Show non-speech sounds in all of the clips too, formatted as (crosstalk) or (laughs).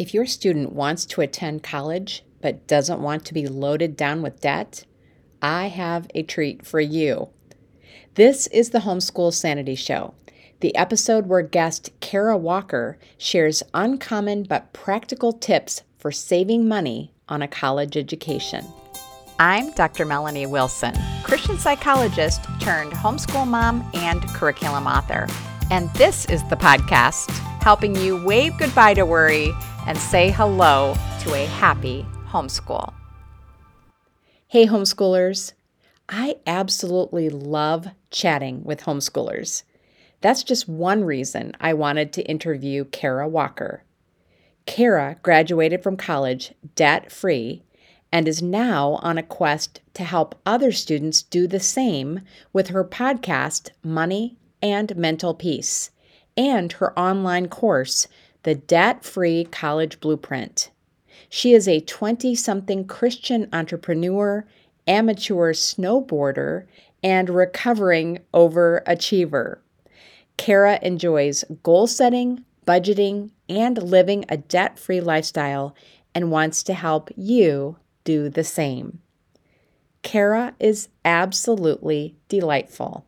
If your student wants to attend college but doesn't want to be loaded down with debt, I have a treat for you. This is the Homeschool Sanity Show, the episode where guest Kara Walker shares uncommon but practical tips for saving money on a college education. I'm Dr. Melanie Wilson, Christian psychologist turned homeschool mom and curriculum author. And this is the podcast helping you wave goodbye to worry and say hello to a happy homeschool. Hey, homeschoolers. I absolutely love chatting with homeschoolers. That's just one reason I wanted to interview Kara Walker. Kara graduated from college debt free and is now on a quest to help other students do the same with her podcast, Money and Mental Peace, and her online course, the Debt Free College Blueprint. She is a 20 something Christian entrepreneur, amateur snowboarder, and recovering overachiever. Kara enjoys goal setting, budgeting, and living a debt free lifestyle and wants to help you do the same. Kara is absolutely delightful.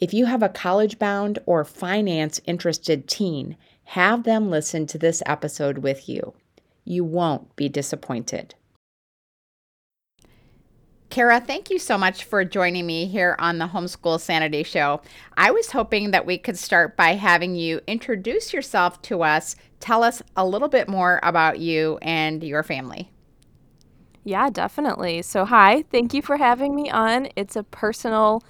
If you have a college bound or finance interested teen, have them listen to this episode with you. You won't be disappointed. Kara, thank you so much for joining me here on the Homeschool Sanity Show. I was hoping that we could start by having you introduce yourself to us. Tell us a little bit more about you and your family. Yeah, definitely. So, hi, thank you for having me on. It's a personal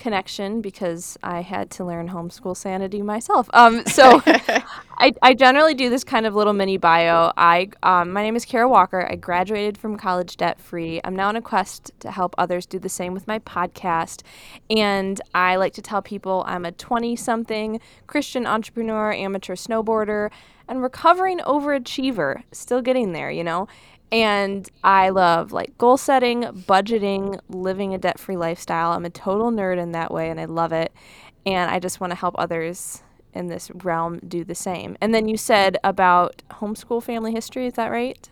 connection because I had to learn homeschool sanity myself. Um, so (laughs) I, I generally do this kind of little mini bio. I um, my name is Kara Walker. I graduated from college debt free. I'm now on a quest to help others do the same with my podcast, and I like to tell people I'm a 20 something Christian entrepreneur, amateur snowboarder, and recovering overachiever. Still getting there, you know. And I love like goal setting, budgeting, living a debt free lifestyle. I'm a total nerd in that way and I love it. And I just want to help others in this realm do the same. And then you said about homeschool family history, is that right?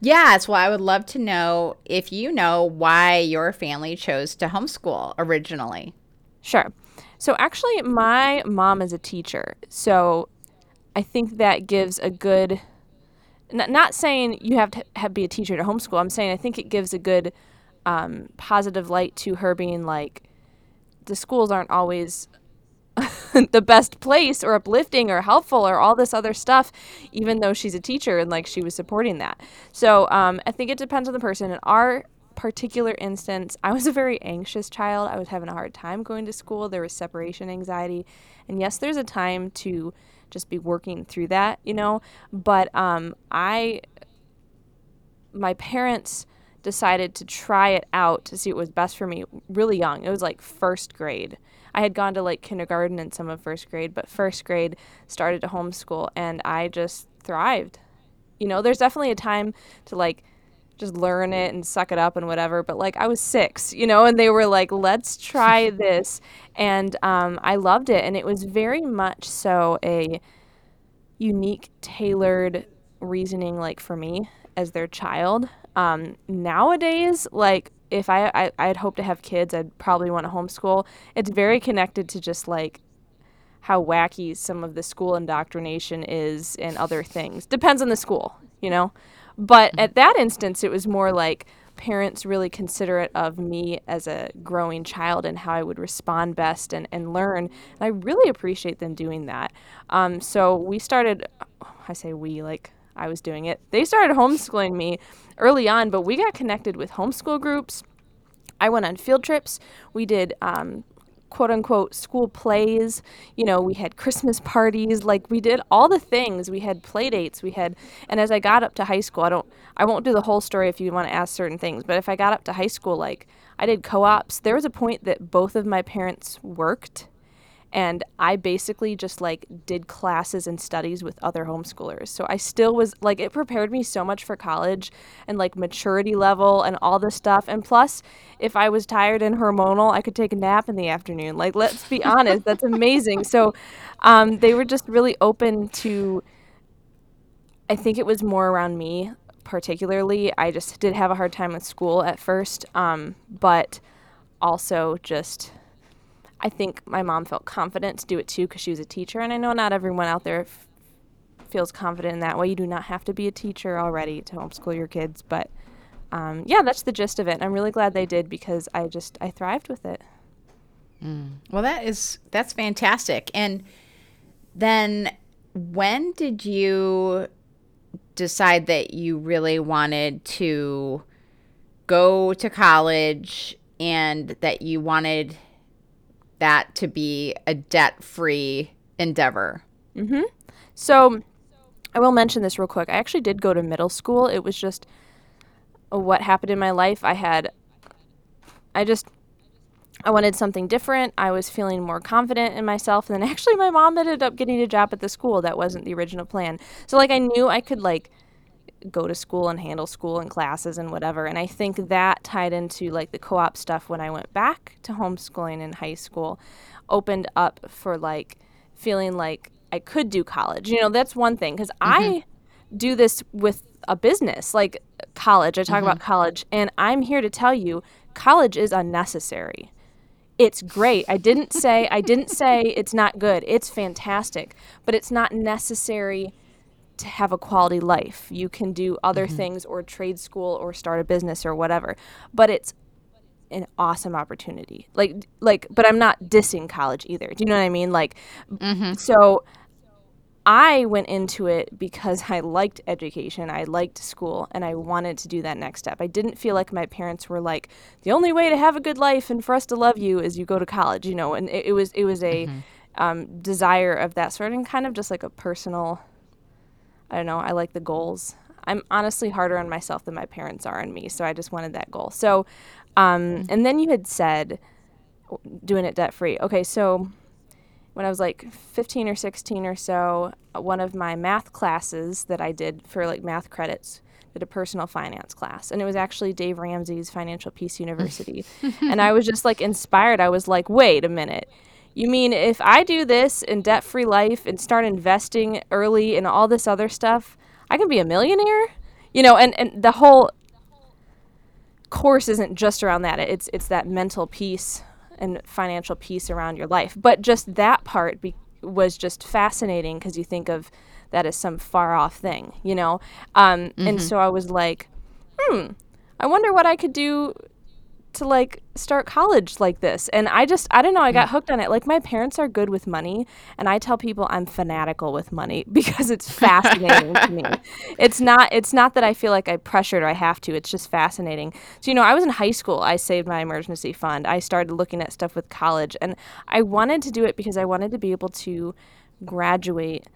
Yes. Well, I would love to know if you know why your family chose to homeschool originally. Sure. So, actually, my mom is a teacher. So, I think that gives a good not saying you have to have, be a teacher to homeschool. I'm saying I think it gives a good um, positive light to her being like, the schools aren't always (laughs) the best place or uplifting or helpful or all this other stuff, even though she's a teacher and like she was supporting that. So um, I think it depends on the person. In our particular instance, I was a very anxious child. I was having a hard time going to school. There was separation anxiety. And yes, there's a time to just be working through that, you know. But um, I, my parents decided to try it out to see what was best for me really young. It was like first grade. I had gone to like kindergarten and some of first grade, but first grade started to homeschool and I just thrived. You know, there's definitely a time to like just learn it and suck it up and whatever. But like I was six, you know, and they were like, let's try (laughs) this. And um, I loved it. And it was very much so a unique, tailored reasoning, like for me as their child. Um, nowadays, like if I, I I'd hope to have kids, I'd probably want to homeschool. It's very connected to just like how wacky some of the school indoctrination is and other things. Depends on the school, you know. But mm-hmm. at that instance, it was more like parents really considerate of me as a growing child and how I would respond best and, and learn. And I really appreciate them doing that. Um, so we started, I say we, like I was doing it. They started homeschooling me early on, but we got connected with homeschool groups. I went on field trips. We did um, quote unquote school plays. You know, we had Christmas parties, like we did all the things. We had play dates. We had and as I got up to high school, I don't I won't do the whole story if you want to ask certain things, but if I got up to high school like I did co-ops, there was a point that both of my parents worked and I basically just like did classes and studies with other homeschoolers. So I still was like it prepared me so much for college and like maturity level and all this stuff. And plus, if I was tired and hormonal, I could take a nap in the afternoon. Like let's be (laughs) honest, that's amazing. So um, they were just really open to I think it was more around me particularly. I just did have a hard time with school at first, um, but also just I think my mom felt confident to do it too because she was a teacher, and I know not everyone out there f- feels confident in that way. You do not have to be a teacher already to homeschool your kids, but um, yeah, that's the gist of it. I'm really glad they did because I just I thrived with it. Mm. Well, that is that's fantastic. And then when did you decide that you really wanted to go to college and that you wanted that to be a debt-free endeavor? Mm-hmm. So I will mention this real quick. I actually did go to middle school. It was just what happened in my life. I had, I just, I wanted something different. I was feeling more confident in myself. And then (laughs) actually, my mom ended up getting a job at the school. That wasn't the original plan. So, like, I knew I could, like, go to school and handle school and classes and whatever. And I think that tied into like the co op stuff when I went back to homeschooling in high school, opened up for like feeling like I could do college. You know, that's one thing because mm-hmm. I do this with a business like college. I talk mm-hmm. about college, and I'm here to tell you college is unnecessary. It's great. I didn't say I didn't say (laughs) it's not good. It's fantastic, but it's not necessary to have a quality life. You can do other mm-hmm. things or trade school or start a business or whatever. But it's an awesome opportunity. Like like but I'm not dissing college either. Do you know what I mean? Like mm-hmm. so I went into it because (laughs) I liked education, I liked school, and I wanted to do that next step. I didn't feel like my parents were like, the only way to have a good life and for us to love you is you go to college, you know. And it, it was it was a mm-hmm. um, desire of that sort, and kind of just like a personal I don't know, I like the goals. I'm honestly harder on myself than my parents are on me, so I just wanted that goal. So, um, mm-hmm. and then you had said doing it debt free. Okay, so when I was like 15 or 16 or so, one of my math classes that I did for like math credits did a personal finance class, and it was actually Dave Ramsey's Financial Peace (laughs) University, and I was just like inspired. I was like, wait a minute you mean if I do this in debt free life and start investing early and all this other stuff, I can be a millionaire? You know, and, and the whole course isn't just around that. It's it's that mental peace and financial peace around your life. But just that part be- was just fascinating because you think of that as some far off thing, you know? Um, mm-hmm. And so I was like, hmm, I wonder what I could do to like start college like this and i just i don't know i got mm. hooked on it like my parents are good with money and i tell people i'm fanatical with money (laughs) because it's fascinating to me (laughs) it's not it's not that i feel like i pressured or i have to it's just fascinating so you know i was in high school i saved my emergency fund i started looking at stuff with college and i wanted to do it because i wanted to be able to graduate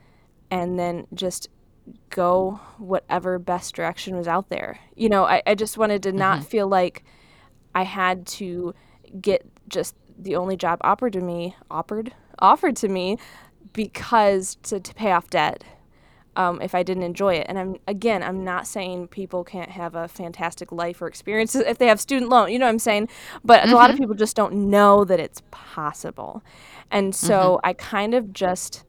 and then just go whatever best direction was out there you know i, I just wanted to not mm-hmm. feel like I had to get just the only job offered to me, offered, offered to me, because to, to pay off debt. Um, if I didn't enjoy it, and I'm again, I'm not saying people can't have a fantastic life or experiences if they have student loan. You know what I'm saying? But mm-hmm. a lot of mm-hmm. people just don't know that it's possible, and so mm-hmm. I kind of just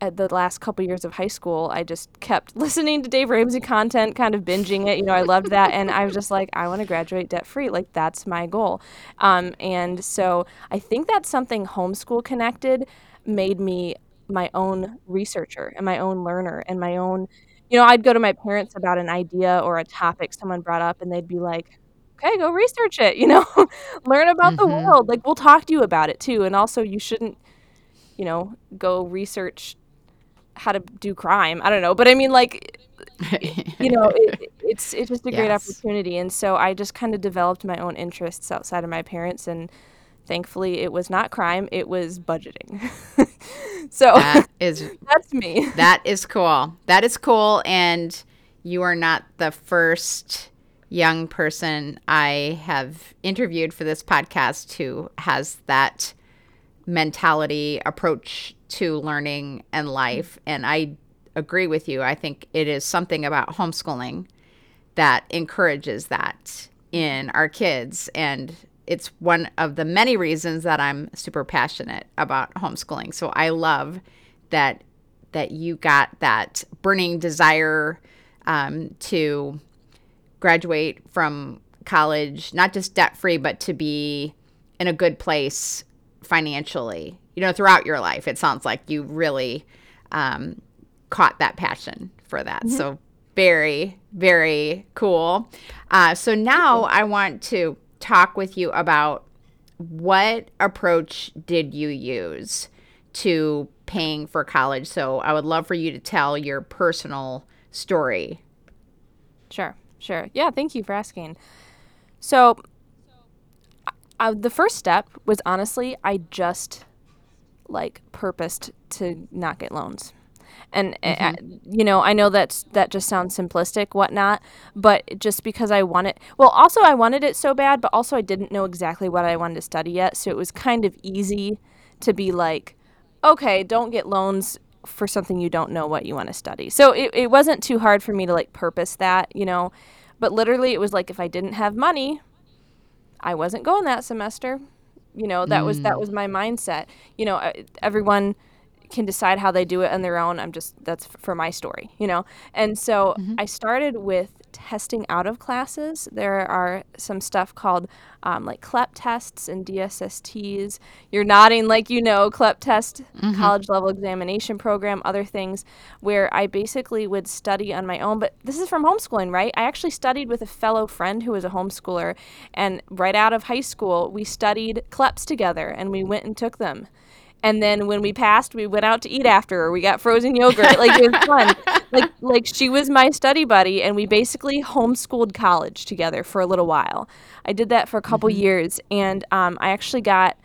at the last couple years of high school, I just kept (laughs) listening to Dave Ramsey content, kind of binging it. You know, I loved that, and I was just like, I want to graduate debt free. Like that's my goal. Um, and so I think that's something homeschool connected made me my own researcher and my own learner and my own. You know, I'd go to my parents about an idea or a topic someone brought up, and they'd be like, okay, go research it, (laughs) you know, learn about mm-hmm. the world. Like, we'll talk to you about it too. And also, you shouldn't, you know, go research how to do crime. I don't know, but I mean, like, (laughs) you know, it, it's it's just a great yes. opportunity, and so I just kind of developed my own interests outside of my parents, and thankfully, it was not crime; it was budgeting. (laughs) so that (laughs) is that's me. That is cool. That is cool, and you are not the first young person I have interviewed for this podcast who has that mentality approach to learning and life. And I agree with you. I think it is something about homeschooling that encourages that in our kids. And it's one of the many reasons that I'm super passionate about homeschooling. So I love that that you got that burning desire um, to graduate from college, not just debt free, but to be in a good place financially. You know, throughout your life, it sounds like you really um, caught that passion for that. Mm-hmm. So very, very cool. Uh, so now I want to talk with you about what approach did you use to paying for college? So I would love for you to tell your personal story. Sure, sure. Yeah, thank you for asking. So, uh, the first step was honestly, I just like purposed to not get loans. And uh, mm-hmm. uh, you know, I know that that just sounds simplistic, whatnot, but just because I wanted, well, also I wanted it so bad, but also I didn't know exactly what I wanted to study yet, so it was kind of easy to be like, okay, don't get loans for something you don't know what you want to study. So it, it wasn't too hard for me to like purpose that, you know. But literally it was like if I didn't have money, I wasn't going that semester. You know, that mm. was that mm. was my mindset. You know, everyone can decide how they do it on their own. I'm just that's for my story, you know. And so mm-hmm. I started with testing out of classes. There are some stuff called um, like CLEP tests and DSSTs. You're nodding like you know CLEP test, mm-hmm. college level examination program, other things where I basically would study on my own. But this is from homeschooling, right? I actually studied with a fellow friend who was a homeschooler, and right out of high school, we studied CLEPs together and we went and took them and then when we passed we went out to eat after or we got frozen yogurt. Like it was fun. (laughs) Like like she was my study buddy and we basically homeschooled college together for a little while. I did that for a couple mm-hmm. years and um, i actually got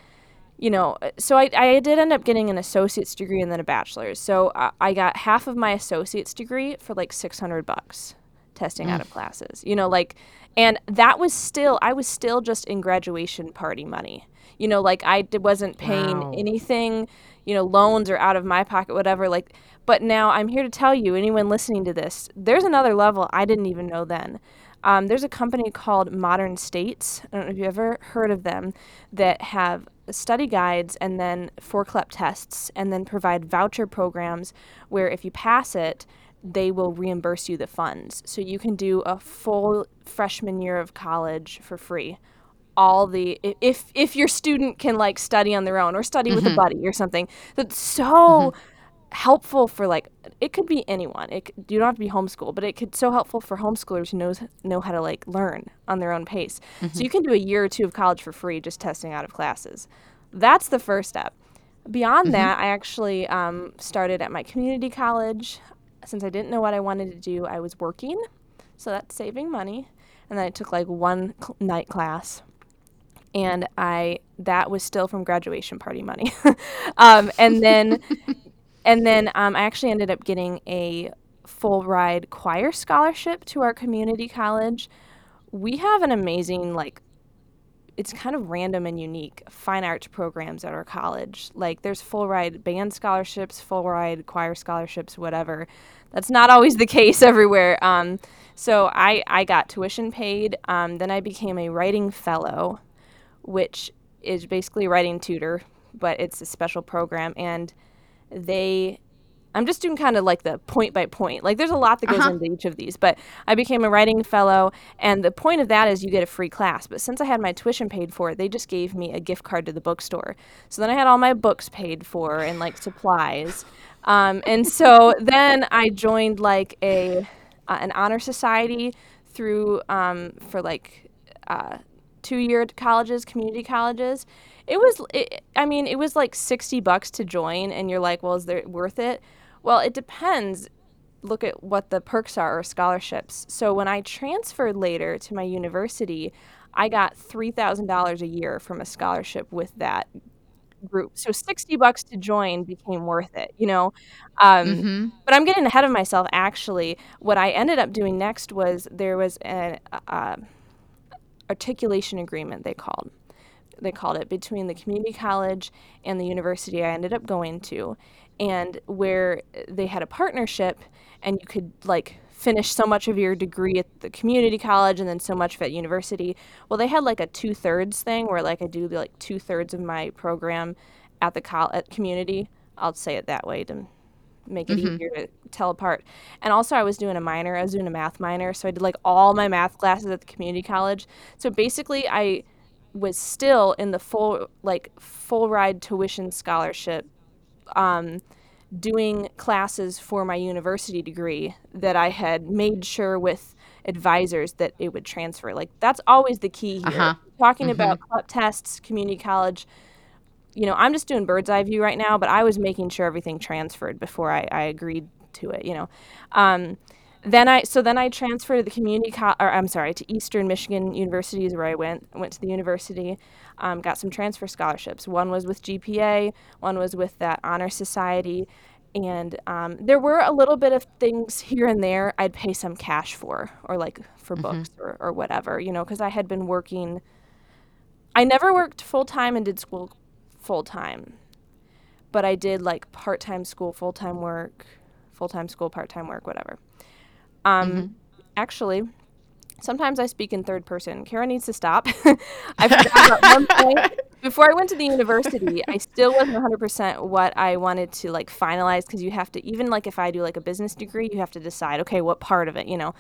you know so I, I did end up getting an associate's degree and then a bachelor's. So I, I got half of my associate's degree for like 600 bucks testing mm. out of classes you know like and that was still i was still just in graduation party money you know like i wasn't paying wow. anything you know loans or out of my pocket whatever like but now i'm here to tell you anyone listening to this there's another level i didn't even know then. Um, there's a company called modern states. I don't know if you've ever heard of them that have study guides and then for clep tests and then provide voucher programs where if you pass it they will reimburse you the funds. So you can do a full freshman year of college for free all the if if your student can like study on their own or study mm-hmm. with a mm-hmm. buddy or something that's so mm-hmm. helpful for like it could be anyone it you don't have to be homeschool but it could so helpful for homeschoolers who knows know how to like learn on their own pace mm-hmm. so you can do a year or two of college for free just testing out of classes that's the first step beyond mm-hmm. that i actually um, started at my community college since i didn't know what i wanted to do i was working so that's saving money and then i took like one cl- night class and I that was still from graduation party money. (laughs) um, and then (laughs) and then um, I actually ended up getting a full ride choir scholarship to our community college. We have an amazing like it's kind of random and unique fine arts programs at our college. Like there's full ride band scholarships, full ride choir scholarships, whatever. That's not always the case (laughs) everywhere. Um, so I, I got tuition paid. Um, then I became a writing fellow which is basically a writing tutor, but it's a special program. And they, I'm just doing kind of like the point by point. Like there's a lot that goes uh-huh. into each of these, but I became a writing fellow. And the point of that is you get a free class. But since I had my tuition paid for, they just gave me a gift card to the bookstore. So then I had all my books paid for and like supplies. Um, and so (laughs) then I joined like a, uh, an honor society through um, for like uh, two year colleges, community colleges. It was, it, I mean, it was like 60 bucks to join, and you're like, well, is it worth it? Well, it depends. Look at what the perks are or scholarships. So when I transferred later to my university, I got $3,000 a year from a scholarship with that group. So 60 bucks to join became worth it, you know? Um, mm-hmm. But I'm getting ahead of myself, actually. What I ended up doing next was there was a, a, articulation agreement they called. They called it between the community college and the university I ended up going to and where they had a partnership and you could like finish so much of your degree at the community college and then so much at university. Well they had like a two-thirds thing where like i do like two-thirds of my program at the col- at community. I'll say it that way to make it easier to tell apart. And also, I was doing a minor. I was doing a math minor, so I did like all my math classes at the community college. So basically, I was still in the full like full ride tuition scholarship um, doing classes for my university degree that I had made sure with advisors that it would transfer. Like that's always the key here. Uh-huh. Talking about CLEP tests, community college. You know, I'm just doing bird's eye view right now, but I was making sure everything transferred before I, I agreed to it. You know, um, then I so then I transferred to the community co- or I'm sorry to Eastern Michigan University is where I went. Went to the university, um, got some transfer scholarships. One was with GPA, one was with that honor society, and um, there were a little bit of things here and there I'd pay some cash for, or like for books or, or whatever, you know, because I had been working. I never worked full time and did school full time, but I did like part time school, full time work, full time school, part time work, whatever. Um, Actually, sometimes I speak in third person. Kara needs to stop. (laughs) I forgot one (laughs) point before I went to the university, I still wasn't 100% what I wanted to like finalize because you have to even like if I do like a business degree, you have to decide okay, what part of it, you know.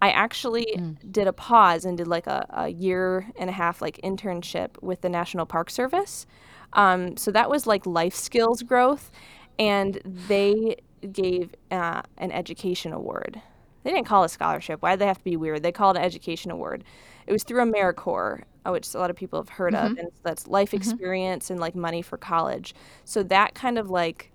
I actually did a pause and did like a, a year and a half like internship with the National Park Service. Um, so that was like life skills growth, and they gave uh, an education award. They didn't call it a scholarship. Why did they have to be weird? They called it an education award. It was through AmeriCorps, uh, which a lot of people have heard of, and that's life experience and like money for college. So that kind of like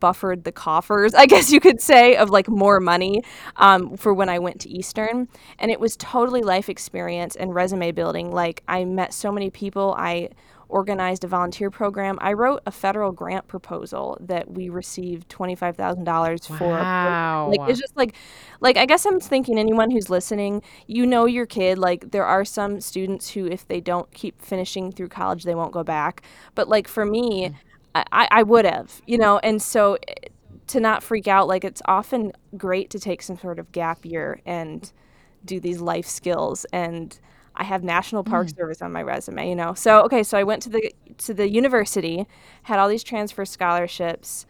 buffered the coffers, (laughs) I guess you could say, of like more money um, for when I went to Eastern. And it was totally life experience and resume building. Like I met so many people. I organized a volunteer program. I wrote a federal grant proposal that we received twenty five thousand dollars for. Wow. Like it's just like, like I guess I'm thinking anyone who's listening, you know your kid. Like there are some students who, if they don't keep finishing through college, they won't go back. But like for me, I, I I would have, you know, and so eh, to not freak out, like it's often great to take some sort of gap year and do these life skills and I have National Park Service on my resume, you know. So okay, so I went to the to the university, had all these transfer scholarships,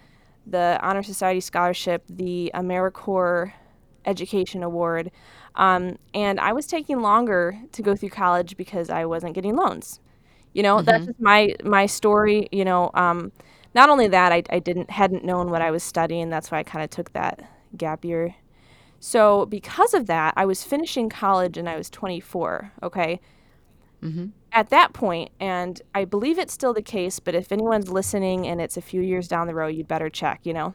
the Honor Society scholarship, the AmeriCorps Education Award, um, and I was taking longer to go through college because I wasn't getting loans. You know, that's just my my story. You know, um, not only that, I, I didn't hadn't known what I was studying. That's why I kind of took that gap year. So because of that, I was finishing college and I was 24. Okay. Mm-hmm. At that point, and I believe it's still the case, but if anyone's listening and it's a few years down the road, you'd better check. You know,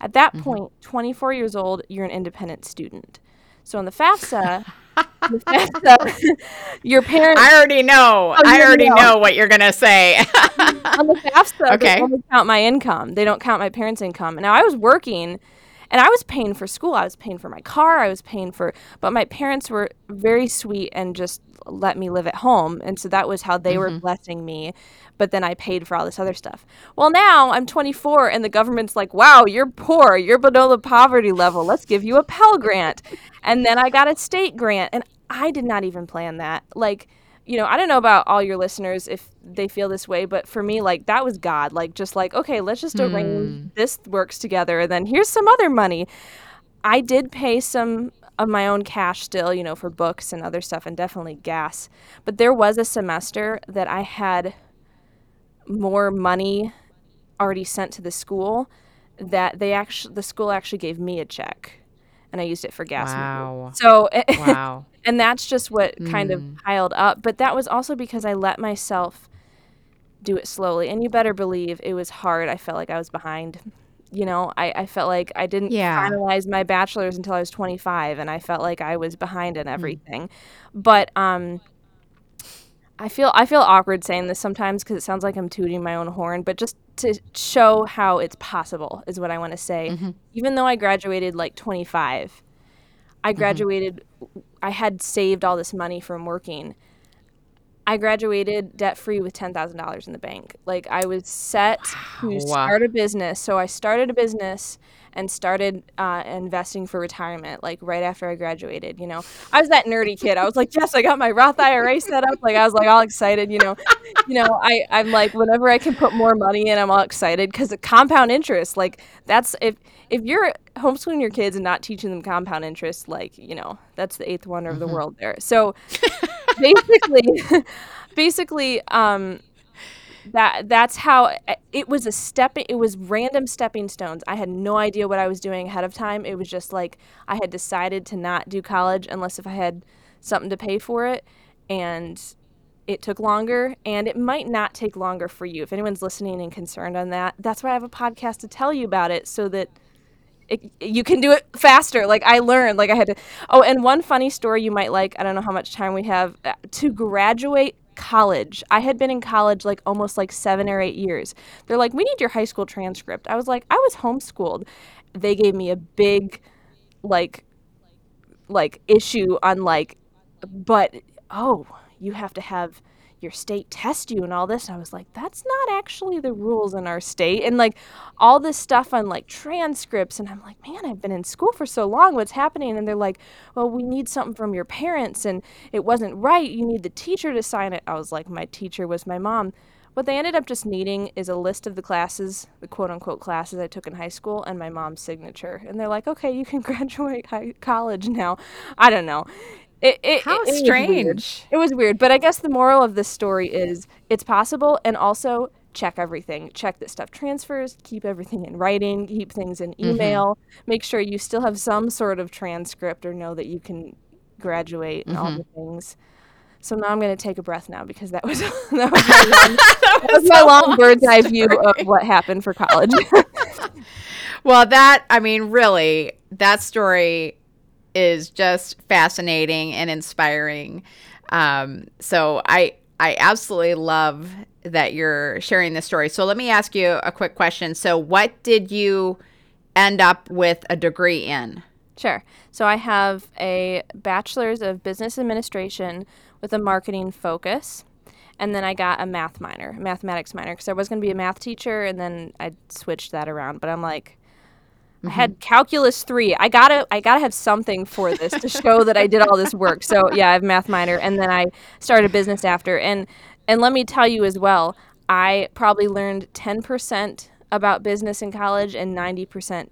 at that mm-hmm. point, 24 years old, you're an independent student. So in the FAFSA, (laughs) the FAFSA (laughs) your parents I already know. Oh, you I already know. know what you're gonna say. (laughs) on the FAFSA, Okay. they only count my income. They don't count my parents' income. Now I was working, and I was paying for school. I was paying for my car. I was paying for, but my parents were very sweet and just let me live at home, and so that was how they were mm-hmm. blessing me. But then I paid for all this other stuff. Well, now I'm 24, and the government's like, "Wow, you're poor. You're below the poverty level. Let's give you a Pell Grant." And then I got a state grant, and I did not even plan that. Like you know, I don't know about all your listeners if they feel this way, but for me, like that was God. Like just like, okay, let's just arrange hmm. this works together, and then here's some other money. I did pay some of my own cash still, you know, for books and other stuff, and definitely gas. But there was a semester that I had more money already sent to the school that they actually the school actually gave me a check, and I used it for gas. money. wow. So (laughs) Wow. And that's just what kind of mm. piled up but that was also because i let myself do it slowly and you better believe it was hard. I felt like i was behind you know? I, I felt like i didn't Yeah. finalize my bachelor's until i was 25 and i felt like i was behind in mm. everything. But um I feel I feel awkward saying this sometimes because it sounds like I'm tooting my own horn, but just to show how it's possible is what I want to say. Mm-hmm. Even though I graduated like 25, I graduated. I had saved all this money from working. I graduated debt free with ten thousand dollars in the bank. Like I was set to Wow. start a business. So I started a business, and started uh, investing for retirement like right after I graduated. You know, I was that nerdy kid. I was like, yes, I got my Roth IRA set up. Like I was like all excited. You know, you know, I I'm like whenever I can put more money in, I'm all excited because the compound interest. Like that's if if you're homeschooling your kids and not teaching them compound interest, like you know, that's the eighth wonder mm-hmm. of the mm-hmm. world there. So (laughs) basically, basically, um, that that's how it was a step it was random stepping stones i had no idea what i was doing ahead of time it was just like i had decided to not do college unless if i had something to pay for it and it took longer and it might not take longer for you if anyone's listening and concerned on that that's why i have a podcast to tell you about it so that it, you can do it faster like i learned like i had to oh and one funny story you might like i don't know how much time we have uh, to graduate college. I had been in college like almost like seven or eight years. They're like, we need your high school transcript. I was like, I was homeschooled. They gave me a big, like, like issue on like, but oh, you have to have your state test you and all this. And I was like, that's not actually the rules in our state. And like all this stuff on like transcripts. And I'm like, man, I've been in school for so long. What's happening? And they're like, well, we need something from your parents. And it wasn't right. You need the teacher to sign it. I was like, my teacher was my mom. What they ended up just needing is a list of the classes, the quote unquote classes I took in high school, and my mom's signature. And they're like, okay, you can (laughs) graduate high- college now. I don't know. It, it, How it, strange. Was it was weird. But I guess the moral of this story is it's possible and also check everything. Check that stuff transfers, keep everything in writing, keep things in mm-hmm. email, mm-hmm. make sure you still have some sort of transcript or know that you can graduate and mm-hmm. all the things. So now I'm going to take a breath now because that was (laughs) that was my long, (laughs) that was my long bird's eye view of what happened for college. (laughs) well, that I mean, really, that story is just fascinating and inspiring. Um, so I I absolutely love that you're sharing this story. So let me ask you a quick question. So what did you end up with a degree in? Sure. So I have a bachelor's of business administration with a marketing focus. And then I got a math minor, mathematics minor, because I was going to be a math teacher, and then I switched that around. But I'm like, Mm-hmm. I had calculus three. I gotta I gotta have something for this to show that I did all this work. So yeah, I have math minor, and then I started a business after. And and let me tell you as well, I probably learned ten percent about business in college and ninety percent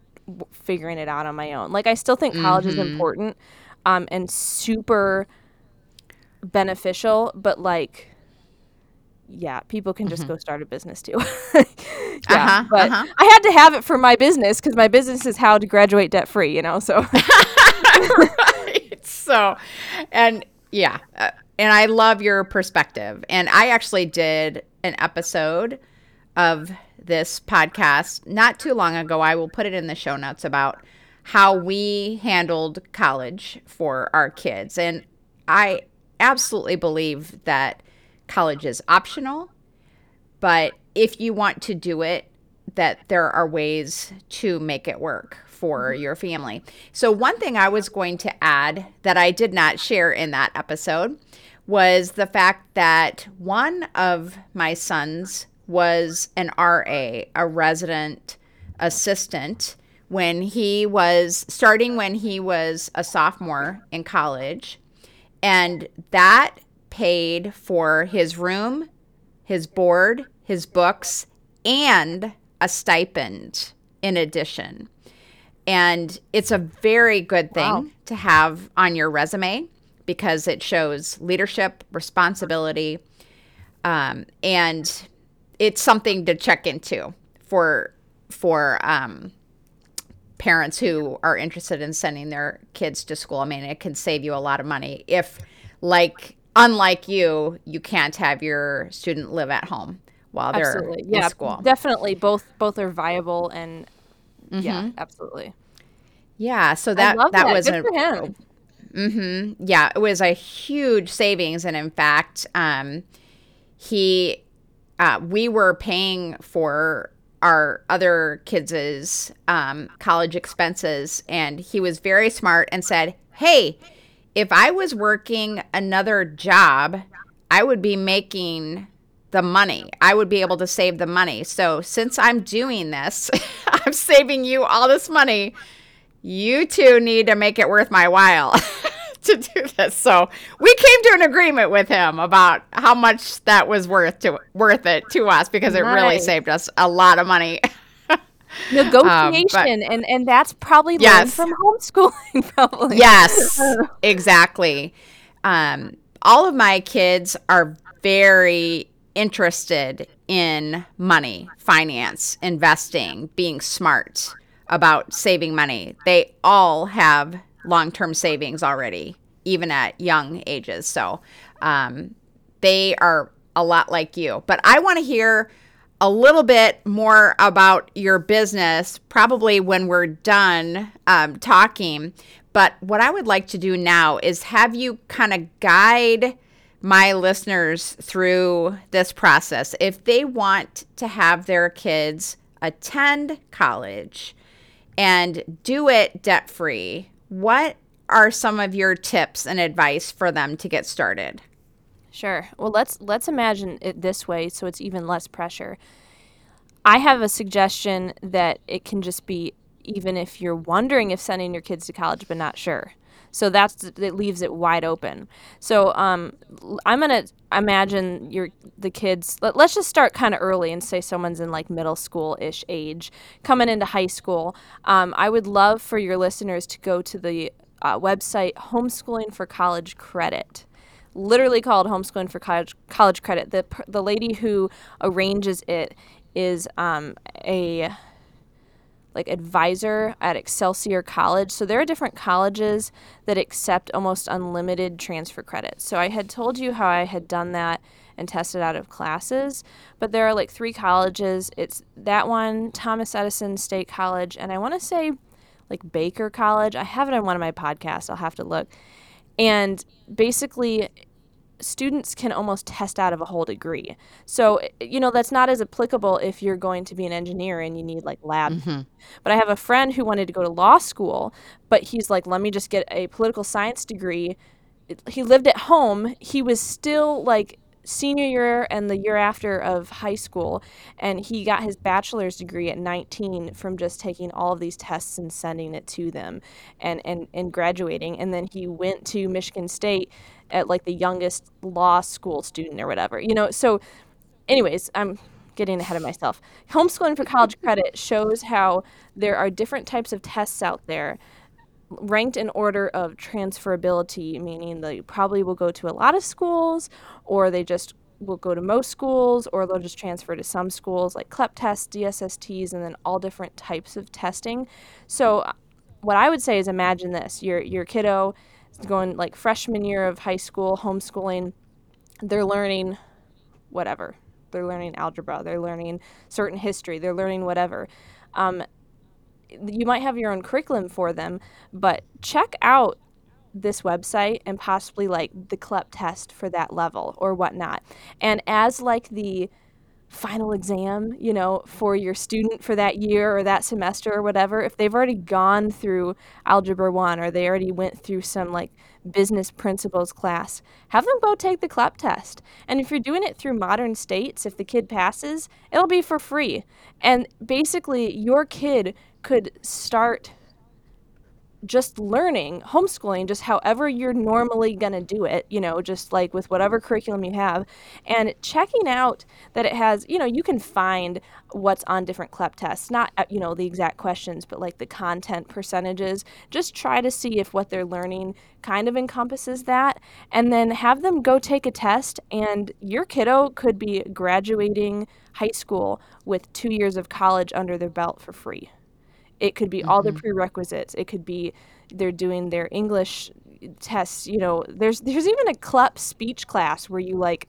figuring it out on my own. Like I still think college mm-hmm. is important um, and super beneficial, but like yeah, people can just mm-hmm. go start a business too. (laughs) yeah, uh-huh, but uh-huh. I had to have it for my business because my business is how to graduate debt free. You know, so (laughs) right. So, and yeah, uh, and I love your perspective. And I actually did an episode of this podcast not too long ago. I will put it in the show notes about how we handled college for our kids, and I absolutely believe that college is optional, but if you want to do it, that there are ways to make it work for mm-hmm. your family. So, one thing I was going to add that I did not share in that episode was the fact that one of my sons was an RA, a resident assistant, when he was starting when he was a sophomore in college. And that paid for his room, his board, his books, and a stipend in addition. And it's a very good thing wow. to have on your resume because it shows leadership, responsibility, um, and it's something to check into for for um, parents who are interested in sending their kids to school. I mean, it can save you a lot of money if, like unlike you, you can't have your student live at home while they're absolutely. in yeah, school. Definitely, both both are viable and mm-hmm. yeah, absolutely. Yeah, so that that, that, was Good a, for him. Mm-hmm. Yeah, it was a huge savings, and in fact, um, he, uh, we were paying for our other kids' um, college expenses, and he was very smart and said, "Hey, if I was working another job, I would be making the money. I would be able to save the money. So since I'm doing this, (laughs) I'm saving you all this money. You two need to make it worth my while (laughs) to do this. So we came to an agreement with him about how much that was worth to worth it to us because it really saved us a lot of money. (laughs) Negotiation, and and that's probably learned Yes. from homeschooling. (laughs) Probably. Yes, (laughs) exactly. Um, all of my kids are very interested in money, finance, investing, being smart about saving money. They all have long term savings already, even at young ages. So um, they are a lot like you. But I want to hear a little bit more about your business probably when we're done um, talking. But what I would like to do now is have you kind of guide my listeners through this process. If they want to have their kids attend college and do it debt free, what are some of your tips and advice for them to get started? Sure. Well, let's let's imagine it this way, so it's even less pressure. I have a suggestion that it can just be even if you're wondering if sending your kids to college but not sure. So that's it leaves it wide open. So um, I'm gonna imagine your the kids. Let, let's just start kind of early and say someone's in like middle school ish age, coming into high school. Um, I would love for your listeners to go to the uh, website Homeschooling for College Credit literally called homeschooling for college college credit. The the lady who arranges it is um, a like advisor at Excelsior College. So there are different colleges that accept almost unlimited transfer credit. So I had told you how I had done that and tested out of classes, but there are like three colleges. It's that one, Thomas Edison State College, and I want to say like Baker College. I have it on one of my podcasts. I'll have to look. And basically students can almost test out of a whole degree. So, you know, that's not as applicable if you're going to be an engineer and you need like lab. Mm-hmm. But I have a friend who wanted to go to law school, but he's like, let me just get a political science degree. He lived at home. He was still like senior year and the year after of high school and he got his bachelor's degree at 19 from just taking all of these tests and sending it to them and and, and graduating and then he went to michigan state at like the youngest law school student or whatever you know? So anyways i'm getting ahead of myself. Homeschooling for college credit shows how there are different types of tests out there ranked in order of transferability, meaning they probably will go to a lot of schools, or they just will go to most schools, or they'll just transfer to some schools like CLEP tests, DSSTs, and then all different types of testing. So, uh, what I would say is imagine this: your your kiddo is going like freshman year of high school, homeschooling. They're learning whatever. They're learning algebra. They're learning certain history. They're learning whatever. Um, you might have your own curriculum for them, but check out this website and possibly like the CLEP test for that level or whatnot. And as like the final exam, you know, for your student for that year or that semester or whatever, if they've already gone through Algebra 1 or they already went through some like business principles class, have them go take the CLEP test. And if you're doing it through modern states, if the kid passes, it'll be for free. And basically, your kid could start just learning homeschooling just however you're normally going to do it you know just like with whatever curriculum you have and checking out that it has you know you can find what's on different clep tests not uh, you know the exact questions but like the content percentages. Just try to see if what they're learning kind of encompasses that and then have them go take a test and your kiddo could be graduating high school with 2 years of college under their belt for free it could be all the mm-hmm. prerequisites. It could be they're doing their English tests. You know, there's there's even a CLEP speech class where you like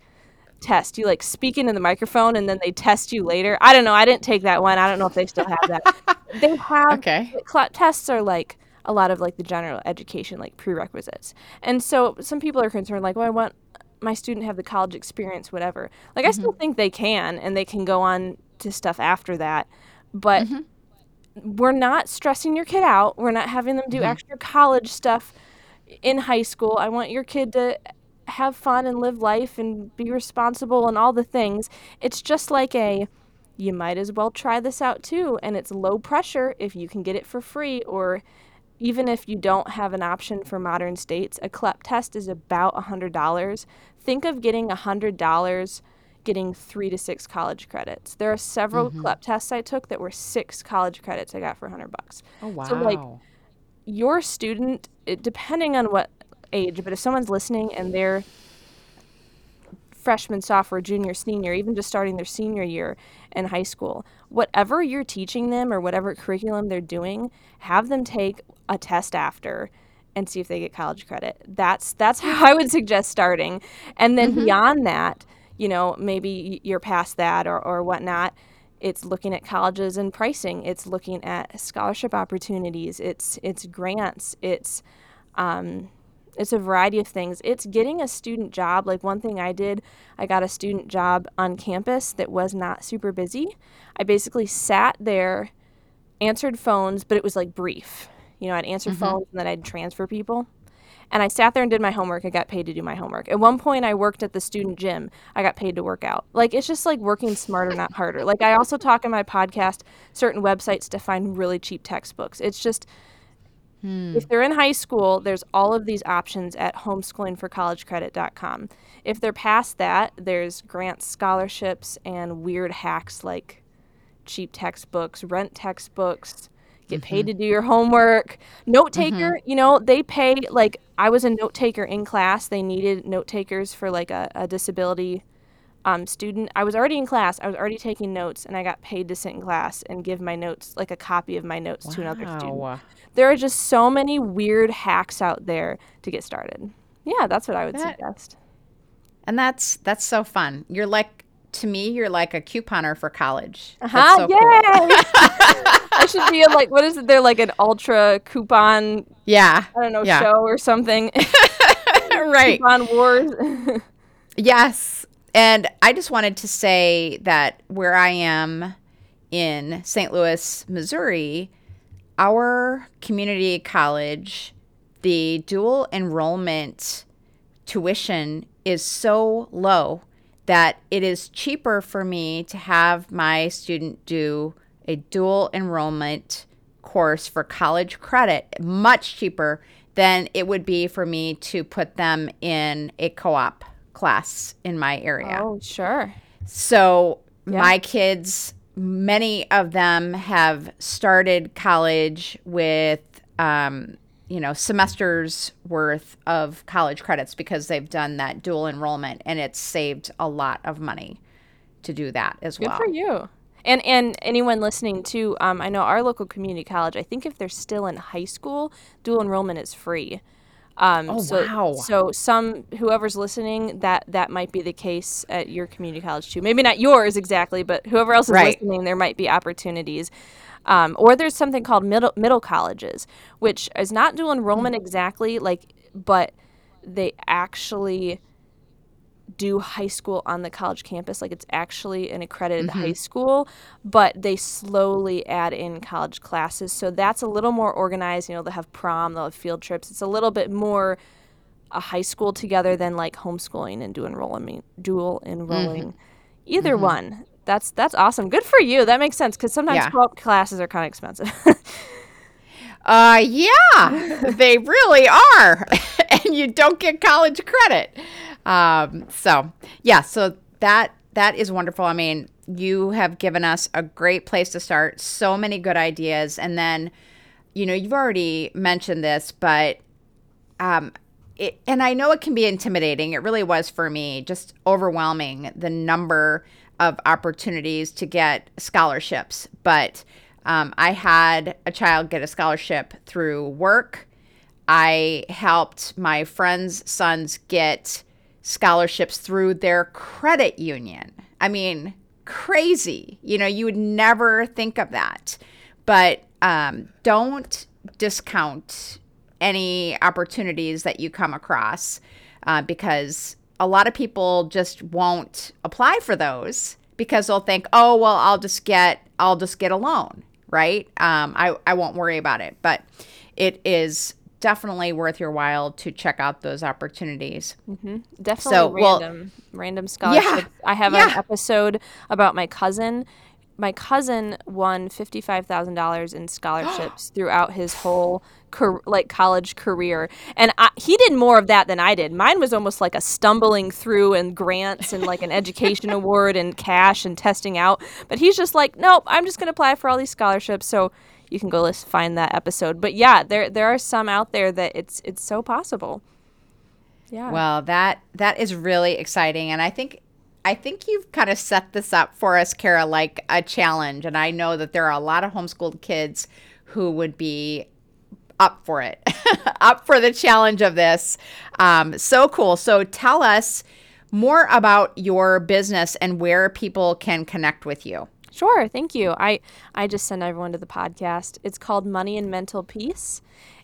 test. You like speak into the microphone and then they test you later. I don't know. I didn't take that one. I don't know if they still have that. (laughs) they have Okay. CLEP tests are like a lot of like the general education like prerequisites. And so some people are concerned like, well, I want my student to have the college experience, whatever. Like I mm-hmm. still think they can and they can go on to stuff after that. But mm-hmm. We're not stressing your kid out. We're not having them do mm-hmm. extra college stuff in high school. I want your kid to have fun and live life and be responsible and all the things. It's just like a you might as well try this out too. And it's low pressure if you can get it for free, or even if you don't have an option for modern states, a CLEP test is about $100. Think of getting $100 getting three to six college credits. There are several mm-hmm. CLEP tests I took that were six college credits I got for 100 bucks. Oh, wow. So, like, your student, it, depending on what age, but if someone's listening and they're freshman, sophomore, junior, senior, even just starting their senior year in high school, whatever you're teaching them or whatever curriculum they're doing, have them take a test after and see if they get college credit. That's that's (laughs) how I would suggest starting. And then mm-hmm. beyond that, you know, maybe you're past that or, or whatnot. It's looking at colleges and pricing. It's looking at scholarship opportunities. It's it's grants. It's um, it's a variety of things. It's getting a student job. Like one thing I did, I got a student job on campus that was not super busy. I basically sat there, answered phones, but it was like brief. You know, I'd answer mm-hmm. phones and then I'd transfer people. And I sat there and did my homework. I got paid to do my homework. At one point, I worked at the student gym. I got paid to work out. Like, it's just like working smarter, not harder. Like, I also talk in my podcast certain websites to find really cheap textbooks. It's just, Hmm. If they're in high school, there's all of these options at homeschoolingforcollegecredit.com. If they're past that, there's grants, scholarships, and weird hacks like cheap textbooks, rent textbooks, get mm-hmm. paid to do your homework. Note taker, mm-hmm. you know, they pay like I was a note taker in class. They needed note takers for like a, a disability um, student. I was already in class. I was already taking notes, and I got paid to sit in class and give my notes, like a copy of my notes, wow. to another student. There are just so many weird hacks out there to get started. Yeah, that's what I would that, suggest. And that's that's so fun. You're like to me, you're like a couponer for college. Uh-huh, so Cool. (laughs) I should be a, like, what is it? They're like an ultra coupon. Yeah. I don't know, yeah. show or something. (laughs) (laughs) right. Coupon wars. yes. And I just wanted to say that where I am in St. Louis, Missouri, our community college, the dual enrollment tuition is so low that it is cheaper for me to have my student do a dual enrollment course for college credit, much cheaper than it would be for me to put them in a co op class in my area. Oh, sure. So yeah. my kids many of them have started college with um, you know semesters worth of college credits because they've done that dual enrollment and it's saved a lot of money to do that as Good well. Good for you. And and anyone listening to, um, I know our local community college. I think if they're still in high school, dual enrollment is free. Um, oh so, wow! So some whoever's listening, that that might be the case at your community college too. Maybe not yours exactly, but whoever else is right. listening, there might be opportunities. Um, or there's something called middle middle colleges, which is not dual enrollment mm-hmm. exactly, like, but they actually do high school on the college campus. Like it's actually an accredited mm-hmm. high school, but they slowly add in college classes. So that's a little more organized. You know, they'll have prom, they'll have field trips. It's a little bit more a high school together than like homeschooling and dual enrolling, dual enrolling. Mm-hmm. Either mm-hmm. one. That's that's awesome. Good for you. That makes sense because sometimes yeah. classes are kind of expensive. uh, yeah, (laughs) they really are, (laughs) and you don't get college credit. Um, so yeah, so that that is wonderful. I mean, you have given us a great place to start. So many good ideas, and then, you know, you've already mentioned this, but um, it, and I know it can be intimidating. It really was for me, just overwhelming the number of opportunities to get scholarships. But um, I had a child get a scholarship through work. I helped my friends' sons get scholarships through their credit union. I mean, crazy. You know, you would never think of that. But um, don't discount any opportunities that you come across uh, because a lot of people just won't apply for those because they'll think, oh, well, I'll just get, I'll just get a loan, right? Um, I, I won't worry about it. But it is definitely worth your while to check out those opportunities. Mm-hmm. Definitely so, random, well, random scholarships. Yeah, I have yeah. an episode about my cousin. My cousin won $55,000 in scholarships (gasps) throughout his whole car- like college career. And I, he did more of that than I did. Mine was almost like a stumbling through and grants and like an education (laughs) award and cash and testing out. But he's just like, "Nope, I'm just going to apply for all these scholarships." So you can go list find that episode. But yeah, there there are some out there that it's it's so possible. Yeah. Well, that that is really exciting and I think I think you've kind of set this up for us, Kara, like a challenge. And I know that there are a lot of homeschooled kids who would be up for it, (laughs) up for the challenge of this. Um, so cool. So tell us more about your business and where people can connect with you. Sure, thank you. I I just send everyone to the podcast. It's called Money and Mental Peace,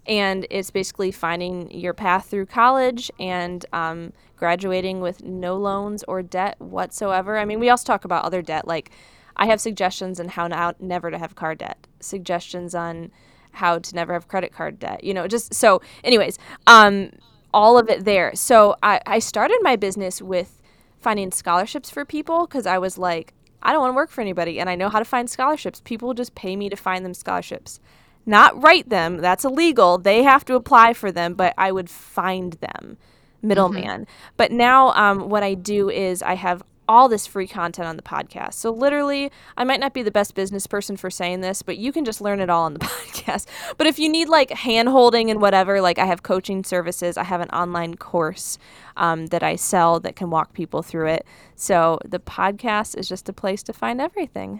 and it's basically finding your path through college and um, graduating with no loans or debt whatsoever. I mean, we also talk about other debt, like I have suggestions on how now never to have car debt, suggestions on how to never have credit card debt. You know, just so. Anyways, um, all of it there. So I I started my business with finding scholarships for people because I was like I don't want to work for anybody and I know how to find scholarships. People just pay me to find them scholarships. Not write them, that's illegal. They have to apply for them, but I would find them, middleman. Mm-hmm. But now um, what I do is I have all this free content on the podcast. So literally, I might not be the best business person for saying this, but you can just learn it all on the (laughs) podcast. But if you need like hand holding and whatever, like I have coaching services, I have an online course um, that I sell that can walk people through it. So the podcast is just a place to find everything.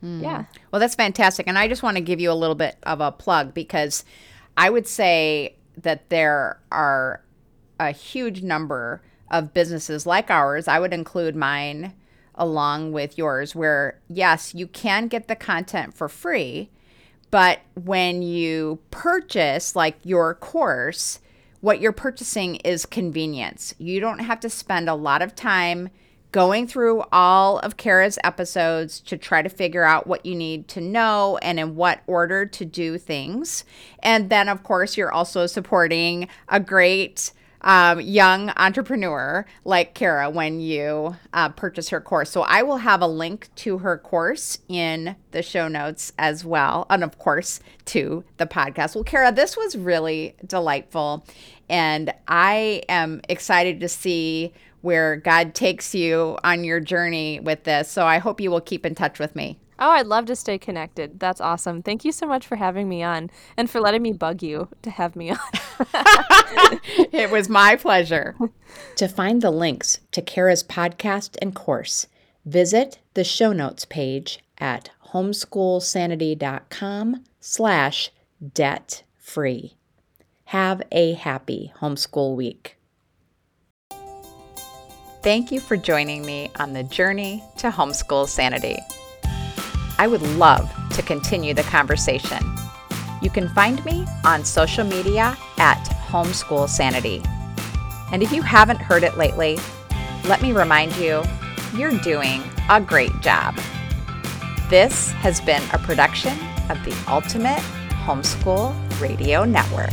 Mm. Yeah. Well, that's fantastic. And I just want to give you a little bit of a plug because I would say that there are a huge number of businesses like ours, I would include mine along with yours, where yes, you can get the content for free, but when you purchase like your course, what you're purchasing is convenience. You don't have to spend a lot of time going through all of Kara's episodes to try to figure out what you need to know and in what order to do things. And then, of course, you're also supporting a great um, young entrepreneur like Kara when you uh, purchase her course. So I will have a link to her course in the show notes as well. And of course, to the podcast. Well, Kara, this was really delightful. And I am excited to see where God takes you on your journey with this. So I hope you will keep in touch with me. Oh, I'd love to stay connected. That's awesome. Thank you so much for having me on and for letting me bug you to have me on. (laughs) it was my pleasure. To find the links to Kara's podcast and course, visit the show notes page at homeschoolsanity.com slash debt free. Have a happy homeschool week. Thank you for joining me on the journey to homeschool sanity. I would love to continue the conversation. You can find me on social media at Homeschool Sanity. And if you haven't heard it lately, let me remind you, you're doing a great job. This has been a production of the Ultimate Homeschool Radio Network.